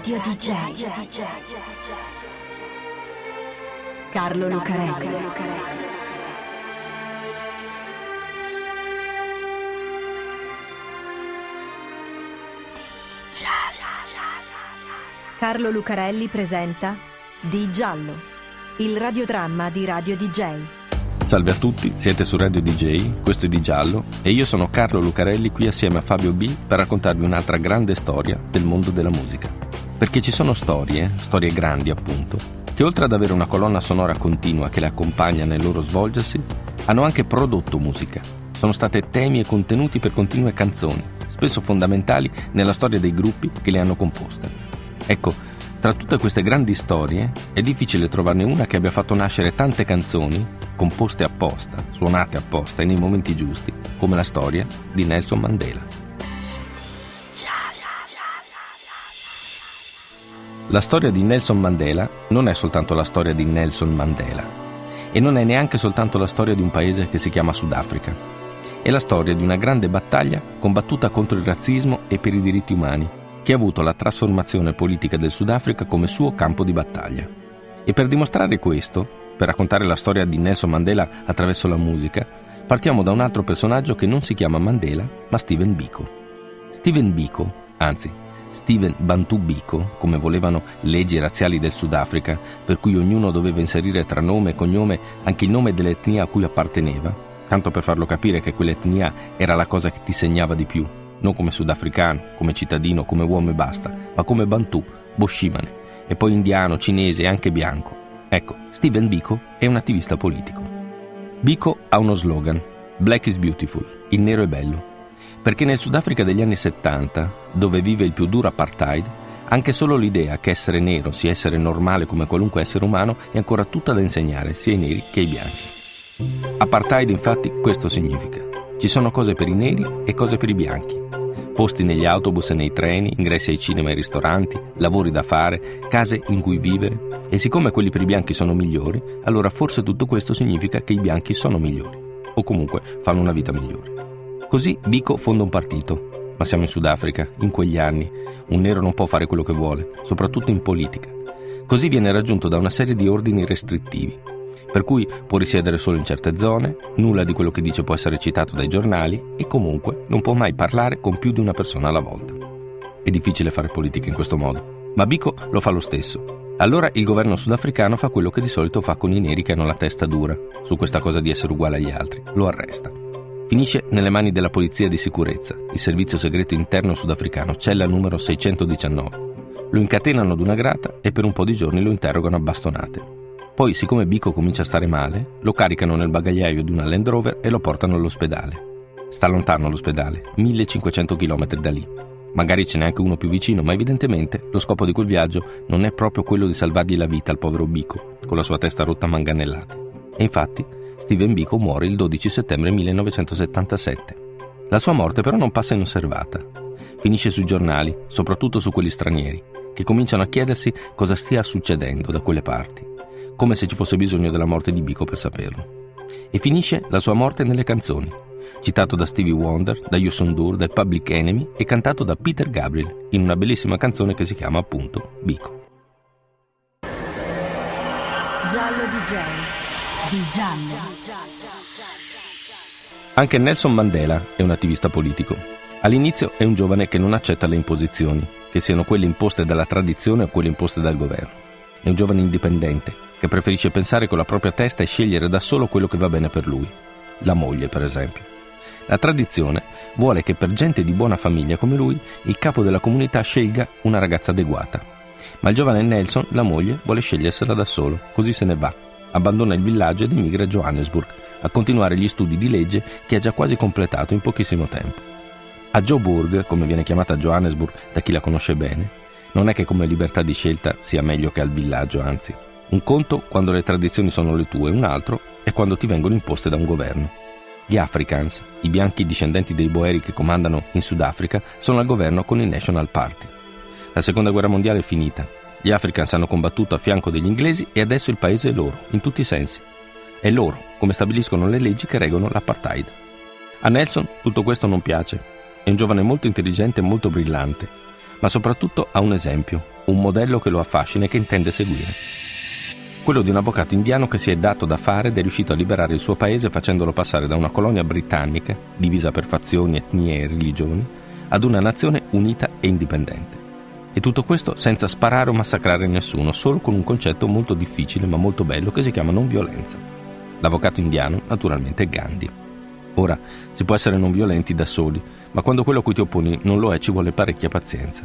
Radio DJ. Carlo Lucarelli. Carlo Lucarelli presenta Di Giallo, il radiodramma di Radio DJ. Salve a tutti, siete su Radio DJ, questo è Di Giallo e io sono Carlo Lucarelli qui assieme a Fabio B per raccontarvi un'altra grande storia del mondo della musica. Perché ci sono storie, storie grandi appunto, che oltre ad avere una colonna sonora continua che le accompagna nel loro svolgersi, hanno anche prodotto musica. Sono state temi e contenuti per continue canzoni, spesso fondamentali nella storia dei gruppi che le hanno composte. Ecco, tra tutte queste grandi storie è difficile trovarne una che abbia fatto nascere tante canzoni composte apposta, suonate apposta e nei momenti giusti, come la storia di Nelson Mandela. La storia di Nelson Mandela non è soltanto la storia di Nelson Mandela e non è neanche soltanto la storia di un paese che si chiama Sudafrica. È la storia di una grande battaglia combattuta contro il razzismo e per i diritti umani, che ha avuto la trasformazione politica del Sudafrica come suo campo di battaglia. E per dimostrare questo, per raccontare la storia di Nelson Mandela attraverso la musica, partiamo da un altro personaggio che non si chiama Mandela, ma Steven Biko. Steven Biko, anzi, Steven Bantu Biko, come volevano leggi razziali del Sudafrica, per cui ognuno doveva inserire tra nome e cognome anche il nome dell'etnia a cui apparteneva, tanto per farlo capire che quell'etnia era la cosa che ti segnava di più, non come sudafricano, come cittadino, come uomo e basta, ma come Bantu, Boshimane, e poi indiano, cinese e anche bianco. Ecco, Steven Biko è un attivista politico. Biko ha uno slogan, Black is Beautiful, il nero è bello, perché nel Sudafrica degli anni 70, dove vive il più duro apartheid, anche solo l'idea che essere nero sia essere normale come qualunque essere umano è ancora tutta da insegnare sia ai neri che ai bianchi. Apartheid infatti questo significa. Ci sono cose per i neri e cose per i bianchi posti negli autobus e nei treni, ingressi ai cinema e ai ristoranti, lavori da fare, case in cui vivere. E siccome quelli per i bianchi sono migliori, allora forse tutto questo significa che i bianchi sono migliori, o comunque fanno una vita migliore. Così Biko fonda un partito, ma siamo in Sudafrica, in quegli anni. Un nero non può fare quello che vuole, soprattutto in politica. Così viene raggiunto da una serie di ordini restrittivi per cui può risiedere solo in certe zone, nulla di quello che dice può essere citato dai giornali e comunque non può mai parlare con più di una persona alla volta. È difficile fare politica in questo modo, ma Biko lo fa lo stesso. Allora il governo sudafricano fa quello che di solito fa con i neri che hanno la testa dura, su questa cosa di essere uguale agli altri, lo arresta. Finisce nelle mani della polizia di sicurezza, il servizio segreto interno sudafricano, cella numero 619. Lo incatenano ad una grata e per un po' di giorni lo interrogano a bastonate. Poi, siccome Bico comincia a stare male, lo caricano nel bagagliaio di una Land Rover e lo portano all'ospedale. Sta lontano l'ospedale, 1500 km da lì. Magari ce n'è anche uno più vicino, ma evidentemente lo scopo di quel viaggio non è proprio quello di salvargli la vita al povero Bico, con la sua testa rotta a manganellate. E infatti, Steven Bico muore il 12 settembre 1977. La sua morte però non passa inosservata. Finisce sui giornali, soprattutto su quelli stranieri, che cominciano a chiedersi cosa stia succedendo da quelle parti come se ci fosse bisogno della morte di Biko per saperlo. E finisce la sua morte nelle canzoni, citato da Stevie Wonder, da Yusun Dur, da Public Enemy e cantato da Peter Gabriel in una bellissima canzone che si chiama appunto Biko. Giallo DJ Anche Nelson Mandela è un attivista politico. All'inizio è un giovane che non accetta le imposizioni, che siano quelle imposte dalla tradizione o quelle imposte dal governo. È un giovane indipendente che preferisce pensare con la propria testa e scegliere da solo quello che va bene per lui. La moglie, per esempio. La tradizione vuole che per gente di buona famiglia come lui il capo della comunità scelga una ragazza adeguata. Ma il giovane Nelson, la moglie, vuole scegliersela da solo, così se ne va. Abbandona il villaggio ed emigra a Johannesburg a continuare gli studi di legge che ha già quasi completato in pochissimo tempo. A Joburg, come viene chiamata Johannesburg da chi la conosce bene, non è che come libertà di scelta sia meglio che al villaggio, anzi. Un conto quando le tradizioni sono le tue, un altro è quando ti vengono imposte da un governo. Gli Africans, i bianchi discendenti dei Boeri che comandano in Sudafrica, sono al governo con il National Party. La seconda guerra mondiale è finita. Gli Africans hanno combattuto a fianco degli inglesi e adesso il paese è loro, in tutti i sensi. È loro, come stabiliscono le leggi che reggono l'apartheid. A Nelson tutto questo non piace. È un giovane molto intelligente e molto brillante, ma soprattutto ha un esempio, un modello che lo affascina e che intende seguire. Quello di un avvocato indiano che si è dato da fare ed è riuscito a liberare il suo paese facendolo passare da una colonia britannica, divisa per fazioni, etnie e religioni, ad una nazione unita e indipendente. E tutto questo senza sparare o massacrare nessuno, solo con un concetto molto difficile ma molto bello che si chiama non violenza. L'avvocato indiano, naturalmente, è Gandhi. Ora, si può essere non violenti da soli, ma quando quello a cui ti opponi non lo è ci vuole parecchia pazienza.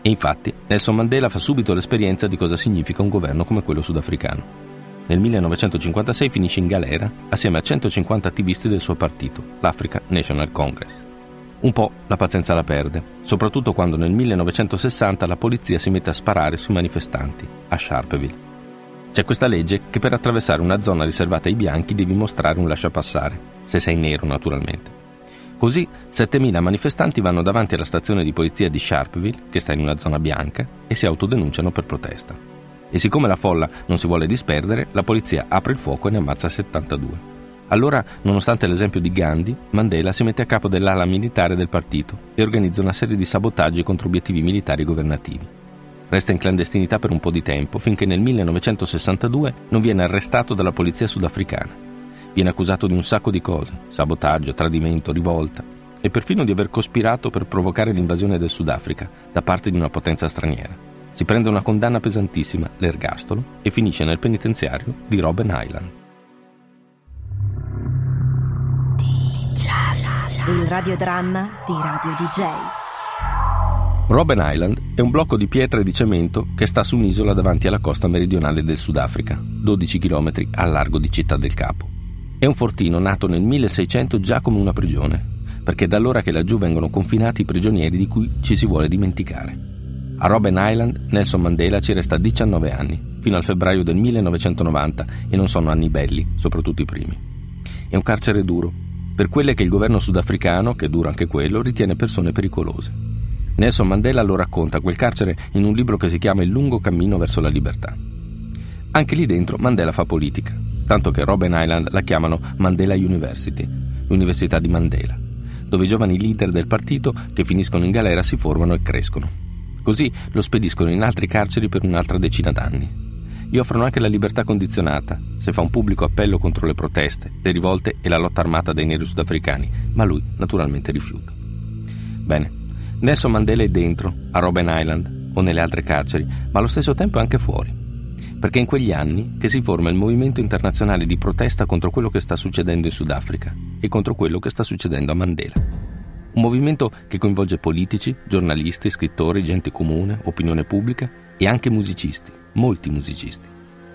E infatti Nelson Mandela fa subito l'esperienza di cosa significa un governo come quello sudafricano. Nel 1956 finisce in galera assieme a 150 attivisti del suo partito, l'Africa National Congress. Un po' la pazienza la perde, soprattutto quando nel 1960 la polizia si mette a sparare sui manifestanti, a Sharpeville. C'è questa legge che per attraversare una zona riservata ai bianchi devi mostrare un lasciapassare, se sei nero naturalmente. Così 7.000 manifestanti vanno davanti alla stazione di polizia di Sharpeville, che sta in una zona bianca, e si autodenunciano per protesta. E siccome la folla non si vuole disperdere, la polizia apre il fuoco e ne ammazza 72. Allora, nonostante l'esempio di Gandhi, Mandela si mette a capo dell'ala militare del partito e organizza una serie di sabotaggi contro obiettivi militari governativi. Resta in clandestinità per un po' di tempo finché nel 1962 non viene arrestato dalla polizia sudafricana Viene accusato di un sacco di cose, sabotaggio, tradimento, rivolta e perfino di aver cospirato per provocare l'invasione del Sudafrica da parte di una potenza straniera. Si prende una condanna pesantissima, l'ergastolo, e finisce nel penitenziario di Robben Island. Il radiodramma di Radio DJ. Robben Island è un blocco di pietra e di cemento che sta su un'isola davanti alla costa meridionale del Sudafrica, 12 km a largo di Città del Capo. È un fortino nato nel 1600 già come una prigione, perché è da allora che laggiù vengono confinati i prigionieri di cui ci si vuole dimenticare. A Robben Island Nelson Mandela ci resta 19 anni, fino al febbraio del 1990, e non sono anni belli, soprattutto i primi. È un carcere duro, per quelle che il governo sudafricano, che è duro anche quello, ritiene persone pericolose. Nelson Mandela lo racconta quel carcere in un libro che si chiama Il lungo cammino verso la libertà. Anche lì dentro Mandela fa politica tanto che Robben Island la chiamano Mandela University, l'Università di Mandela, dove i giovani leader del partito che finiscono in galera si formano e crescono. Così lo spediscono in altri carceri per un'altra decina d'anni. Gli offrono anche la libertà condizionata, se fa un pubblico appello contro le proteste, le rivolte e la lotta armata dei neri sudafricani, ma lui naturalmente rifiuta. Bene, Nelson Mandela è dentro, a Robben Island o nelle altre carceri, ma allo stesso tempo è anche fuori perché è in quegli anni che si forma il movimento internazionale di protesta contro quello che sta succedendo in Sudafrica e contro quello che sta succedendo a Mandela. Un movimento che coinvolge politici, giornalisti, scrittori, gente comune, opinione pubblica e anche musicisti, molti musicisti.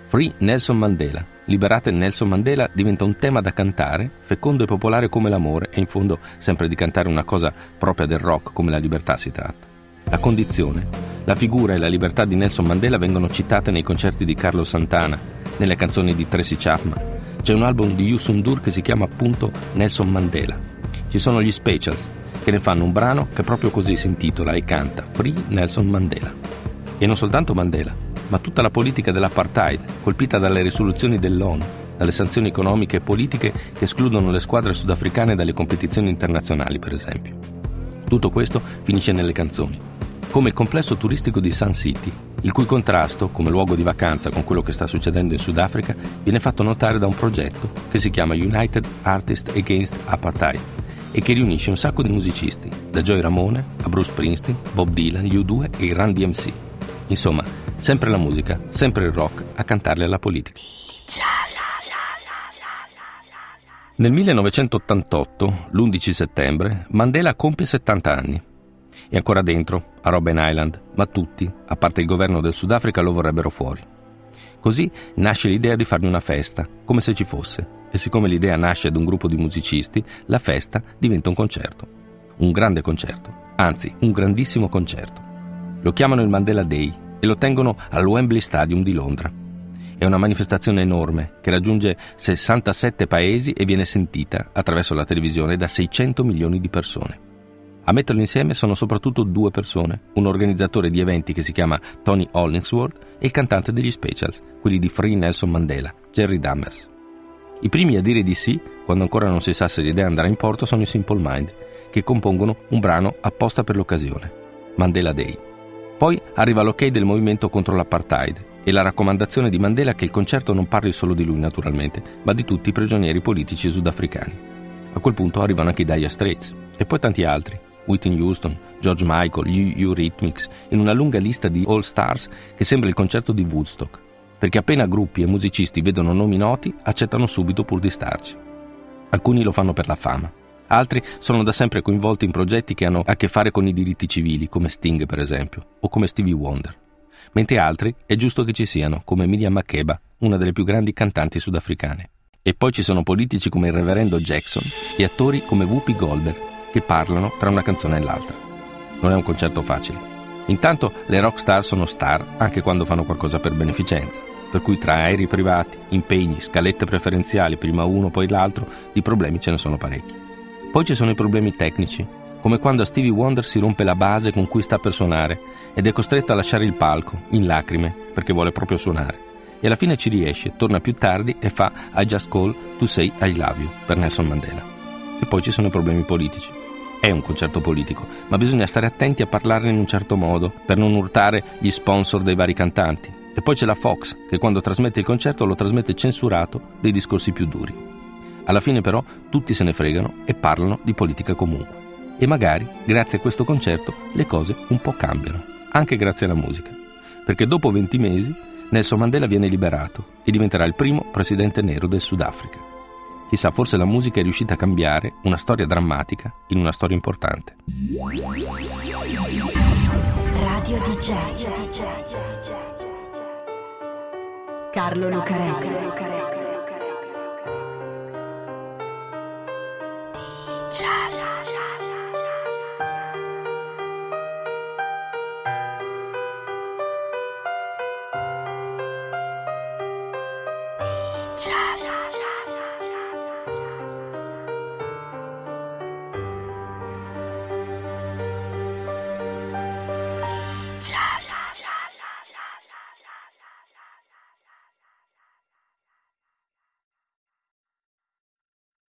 Free Nelson Mandela, liberate Nelson Mandela diventa un tema da cantare, fecondo e popolare come l'amore e in fondo sempre di cantare una cosa propria del rock come la libertà si tratta. La condizione, la figura e la libertà di Nelson Mandela vengono citate nei concerti di Carlos Santana, nelle canzoni di Tracy Chapman. C'è un album di Youssou N'Dour che si chiama appunto Nelson Mandela. Ci sono gli Specials, che ne fanno un brano che proprio così si intitola e canta Free Nelson Mandela. E non soltanto Mandela, ma tutta la politica dell'apartheid, colpita dalle risoluzioni dell'ONU, dalle sanzioni economiche e politiche che escludono le squadre sudafricane dalle competizioni internazionali, per esempio. Tutto questo finisce nelle canzoni come il complesso turistico di Sun City, il cui contrasto, come luogo di vacanza con quello che sta succedendo in Sudafrica, viene fatto notare da un progetto che si chiama United Artists Against Apartheid e che riunisce un sacco di musicisti, da Joy Ramone a Bruce Springsteen, Bob Dylan, gli U2 e i Run DMC. Insomma, sempre la musica, sempre il rock a cantarle alla politica. Nel 1988, l'11 settembre, Mandela compie 70 anni è ancora dentro, a Robben Island, ma tutti, a parte il governo del Sudafrica, lo vorrebbero fuori. Così nasce l'idea di fargli una festa, come se ci fosse, e siccome l'idea nasce da un gruppo di musicisti, la festa diventa un concerto. Un grande concerto, anzi un grandissimo concerto. Lo chiamano il Mandela Day e lo tengono al Wembley Stadium di Londra. È una manifestazione enorme che raggiunge 67 paesi e viene sentita attraverso la televisione da 600 milioni di persone. A metterlo insieme sono soprattutto due persone, un organizzatore di eventi che si chiama Tony Hollingsworth e il cantante degli Specials, quelli di Free Nelson Mandela, Jerry Dammers. I primi a dire di sì, quando ancora non si sa se l'idea andrà in porto, sono i Simple Mind, che compongono un brano apposta per l'occasione, Mandela Day. Poi arriva l'ok del movimento contro l'apartheid e la raccomandazione di Mandela che il concerto non parli solo di lui naturalmente, ma di tutti i prigionieri politici sudafricani. A quel punto arrivano anche i Dire Straits e poi tanti altri, Whitney Houston, George Michael, gli Eurythmics, in una lunga lista di all stars che sembra il concerto di Woodstock, perché appena gruppi e musicisti vedono nomi noti accettano subito pur di starci. Alcuni lo fanno per la fama, altri sono da sempre coinvolti in progetti che hanno a che fare con i diritti civili, come Sting per esempio, o come Stevie Wonder, mentre altri è giusto che ci siano, come Miriam Makeba, una delle più grandi cantanti sudafricane. E poi ci sono politici come il reverendo Jackson e attori come Whoopi Goldberg che parlano tra una canzone e l'altra. Non è un concerto facile. Intanto le rock star sono star anche quando fanno qualcosa per beneficenza, per cui tra aerei privati, impegni, scalette preferenziali, prima uno poi l'altro, di problemi ce ne sono parecchi. Poi ci sono i problemi tecnici, come quando a Stevie Wonder si rompe la base con cui sta per suonare ed è costretto a lasciare il palco, in lacrime, perché vuole proprio suonare e alla fine ci riesce, torna più tardi e fa I Just Call to Say I Love You per Nelson Mandela. E poi ci sono i problemi politici. È un concerto politico, ma bisogna stare attenti a parlarne in un certo modo per non urtare gli sponsor dei vari cantanti. E poi c'è la Fox, che quando trasmette il concerto lo trasmette censurato dei discorsi più duri. Alla fine però tutti se ne fregano e parlano di politica comunque. E magari, grazie a questo concerto, le cose un po' cambiano, anche grazie alla musica. Perché dopo 20 mesi Nelson Mandela viene liberato e diventerà il primo presidente nero del Sudafrica. Chissà, forse la musica è riuscita a cambiare una storia drammatica in una storia importante. Radio DJ Carlo Lucarelli 家家家家家家家家家家。你家。